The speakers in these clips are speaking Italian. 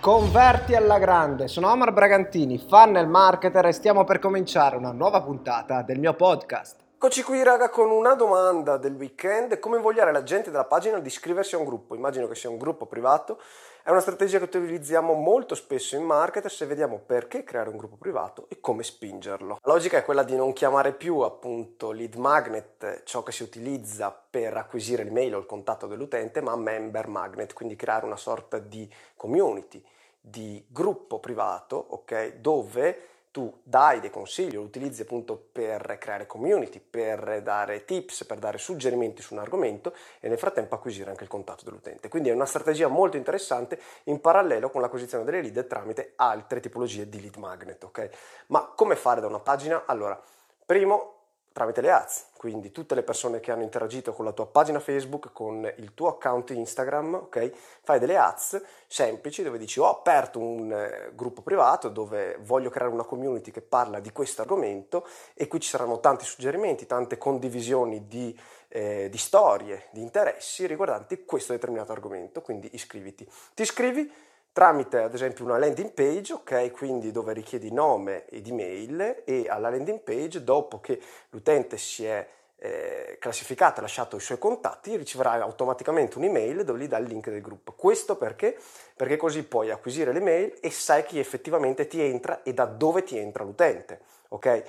Converti alla grande, sono Omar Bragantini, funnel marketer e stiamo per cominciare una nuova puntata del mio podcast. Eccoci qui raga con una domanda del weekend, come invogliare la gente della pagina ad iscriversi a un gruppo, immagino che sia un gruppo privato, è una strategia che utilizziamo molto spesso in marketer se vediamo perché creare un gruppo privato e come spingerlo. La logica è quella di non chiamare più appunto lead magnet, ciò che si utilizza per acquisire l'email o il contatto dell'utente, ma member magnet, quindi creare una sorta di community di gruppo privato, ok, dove tu dai dei consigli, lo utilizzi appunto per creare community, per dare tips, per dare suggerimenti su un argomento e nel frattempo acquisire anche il contatto dell'utente. Quindi è una strategia molto interessante in parallelo con l'acquisizione delle lead tramite altre tipologie di lead magnet, ok? Ma come fare da una pagina? Allora, primo tramite le ads, quindi tutte le persone che hanno interagito con la tua pagina Facebook, con il tuo account Instagram, ok? Fai delle ads semplici dove dici ho aperto un eh, gruppo privato dove voglio creare una community che parla di questo argomento e qui ci saranno tanti suggerimenti, tante condivisioni di, eh, di storie, di interessi riguardanti questo determinato argomento, quindi iscriviti. Ti iscrivi tramite ad esempio una landing page, ok, quindi dove richiedi nome ed email e alla landing page dopo che l'utente si è eh, classificato e lasciato i suoi contatti riceverà automaticamente un'email dove gli dà il link del gruppo. Questo perché? Perché così puoi acquisire l'email e sai chi effettivamente ti entra e da dove ti entra l'utente, ok?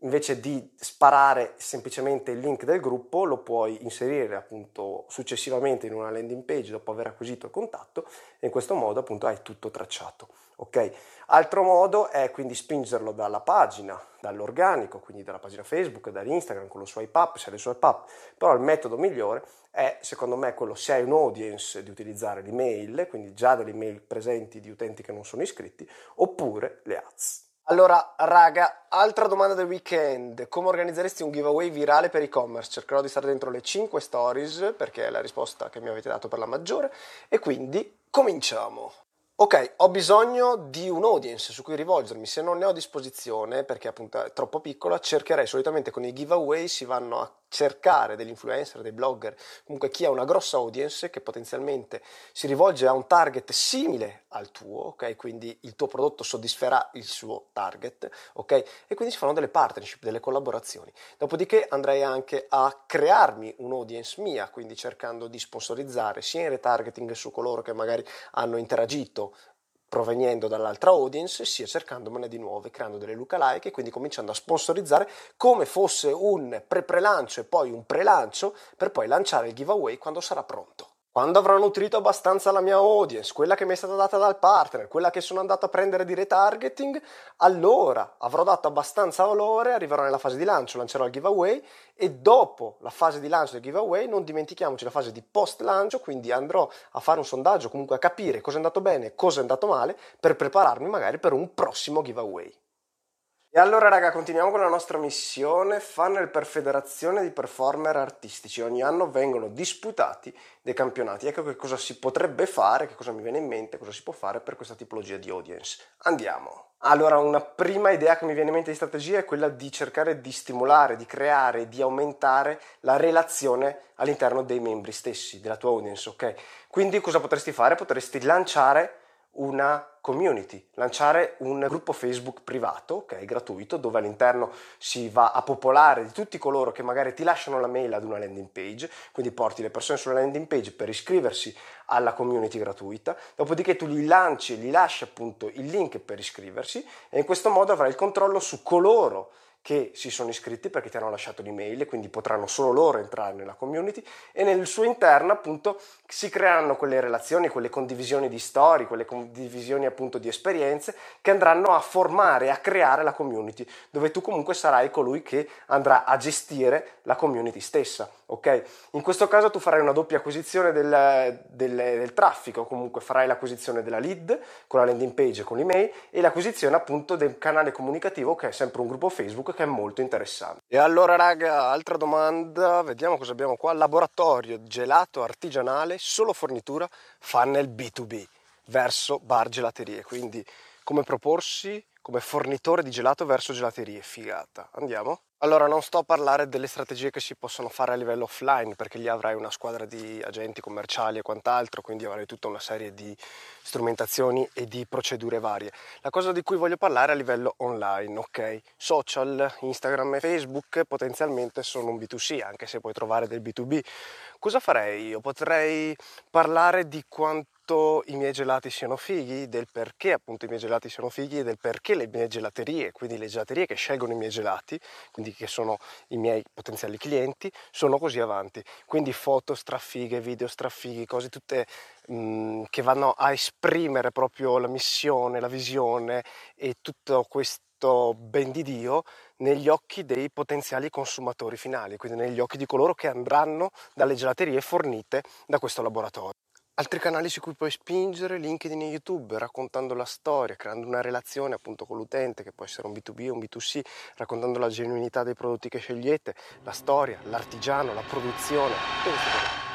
Invece di sparare semplicemente il link del gruppo lo puoi inserire appunto successivamente in una landing page dopo aver acquisito il contatto e in questo modo appunto hai tutto tracciato ok? Altro modo è quindi spingerlo dalla pagina dall'organico quindi dalla pagina facebook dall'instagram con lo swipe up se hai il swipe up. Però il metodo migliore è secondo me quello se hai un audience di utilizzare l'email quindi già delle email presenti di utenti che non sono iscritti oppure le ads allora, raga, altra domanda del weekend. Come organizzeresti un giveaway virale per e-commerce? Cercherò di stare dentro le 5 stories perché è la risposta che mi avete dato per la maggiore e quindi cominciamo. Ok, ho bisogno di un audience su cui rivolgermi, se non ne ho a disposizione, perché appunto è troppo piccola, cercherei solitamente con i giveaway si vanno a cercare degli influencer, dei blogger, comunque chi ha una grossa audience che potenzialmente si rivolge a un target simile al tuo, ok? Quindi il tuo prodotto soddisferà il suo target, ok? E quindi si fanno delle partnership, delle collaborazioni. Dopodiché andrei anche a crearmi un'audience mia, quindi cercando di sponsorizzare sia in retargeting su coloro che magari hanno interagito provenendo dall'altra audience, sia cercandomene di nuove, creando delle lookalike e quindi cominciando a sponsorizzare come fosse un pre-prelancio e poi un pre-lancio per poi lanciare il giveaway quando sarà pronto. Quando avrò nutrito abbastanza la mia audience, quella che mi è stata data dal partner, quella che sono andato a prendere di retargeting, allora avrò dato abbastanza valore, arriverò nella fase di lancio, lancerò il giveaway e dopo la fase di lancio del giveaway non dimentichiamoci la fase di post lancio, quindi andrò a fare un sondaggio, comunque a capire cosa è andato bene, cosa è andato male, per prepararmi magari per un prossimo giveaway. E allora raga, continuiamo con la nostra missione funnel per federazione di performer artistici. Ogni anno vengono disputati dei campionati. Ecco che cosa si potrebbe fare, che cosa mi viene in mente, cosa si può fare per questa tipologia di audience. Andiamo. Allora, una prima idea che mi viene in mente di strategia è quella di cercare di stimolare, di creare, di aumentare la relazione all'interno dei membri stessi, della tua audience, ok? Quindi cosa potresti fare? Potresti lanciare una community, lanciare un gruppo Facebook privato, ok, gratuito, dove all'interno si va a popolare di tutti coloro che magari ti lasciano la mail ad una landing page, quindi porti le persone sulla landing page per iscriversi alla community gratuita, dopodiché tu gli lanci, gli lasci appunto il link per iscriversi e in questo modo avrai il controllo su coloro che si sono iscritti perché ti hanno lasciato l'email e quindi potranno solo loro entrare nella community e nel suo interno appunto si creeranno quelle relazioni, quelle condivisioni di storie, quelle condivisioni appunto di esperienze che andranno a formare, a creare la community dove tu comunque sarai colui che andrà a gestire la community stessa, ok? In questo caso tu farai una doppia acquisizione del, del, del traffico, comunque farai l'acquisizione della lead con la landing page e con l'email e l'acquisizione appunto del canale comunicativo che è sempre un gruppo Facebook che è molto interessante. E allora raga, altra domanda, vediamo cosa abbiamo qua. Laboratorio gelato artigianale, solo fornitura, funnel B2B verso bar gelaterie, quindi come proporsi come fornitore di gelato verso gelaterie, figata. Andiamo? Allora, non sto a parlare delle strategie che si possono fare a livello offline, perché lì avrai una squadra di agenti commerciali e quant'altro, quindi avrai tutta una serie di strumentazioni e di procedure varie. La cosa di cui voglio parlare a livello online, ok? Social, Instagram e Facebook potenzialmente sono un B2C, anche se puoi trovare del B2B. Cosa farei io? Potrei parlare di quanto quanto i miei gelati siano fighi, del perché appunto i miei gelati siano fighi e del perché le mie gelaterie, quindi le gelaterie che scelgono i miei gelati, quindi che sono i miei potenziali clienti, sono così avanti. Quindi foto strafighe, video strafighi, cose tutte mh, mm, che vanno a esprimere proprio la missione, la visione e tutto questo ben di Dio negli occhi dei potenziali consumatori finali, quindi negli occhi di coloro che andranno dalle gelaterie fornite da questo laboratorio. Altri canali su cui puoi spingere, LinkedIn e YouTube, raccontando la storia, creando una relazione appunto con l'utente, che può essere un B2B o un B2C, raccontando la genuinità dei prodotti che scegliete, la storia, l'artigiano, la produzione, tutte queste cose.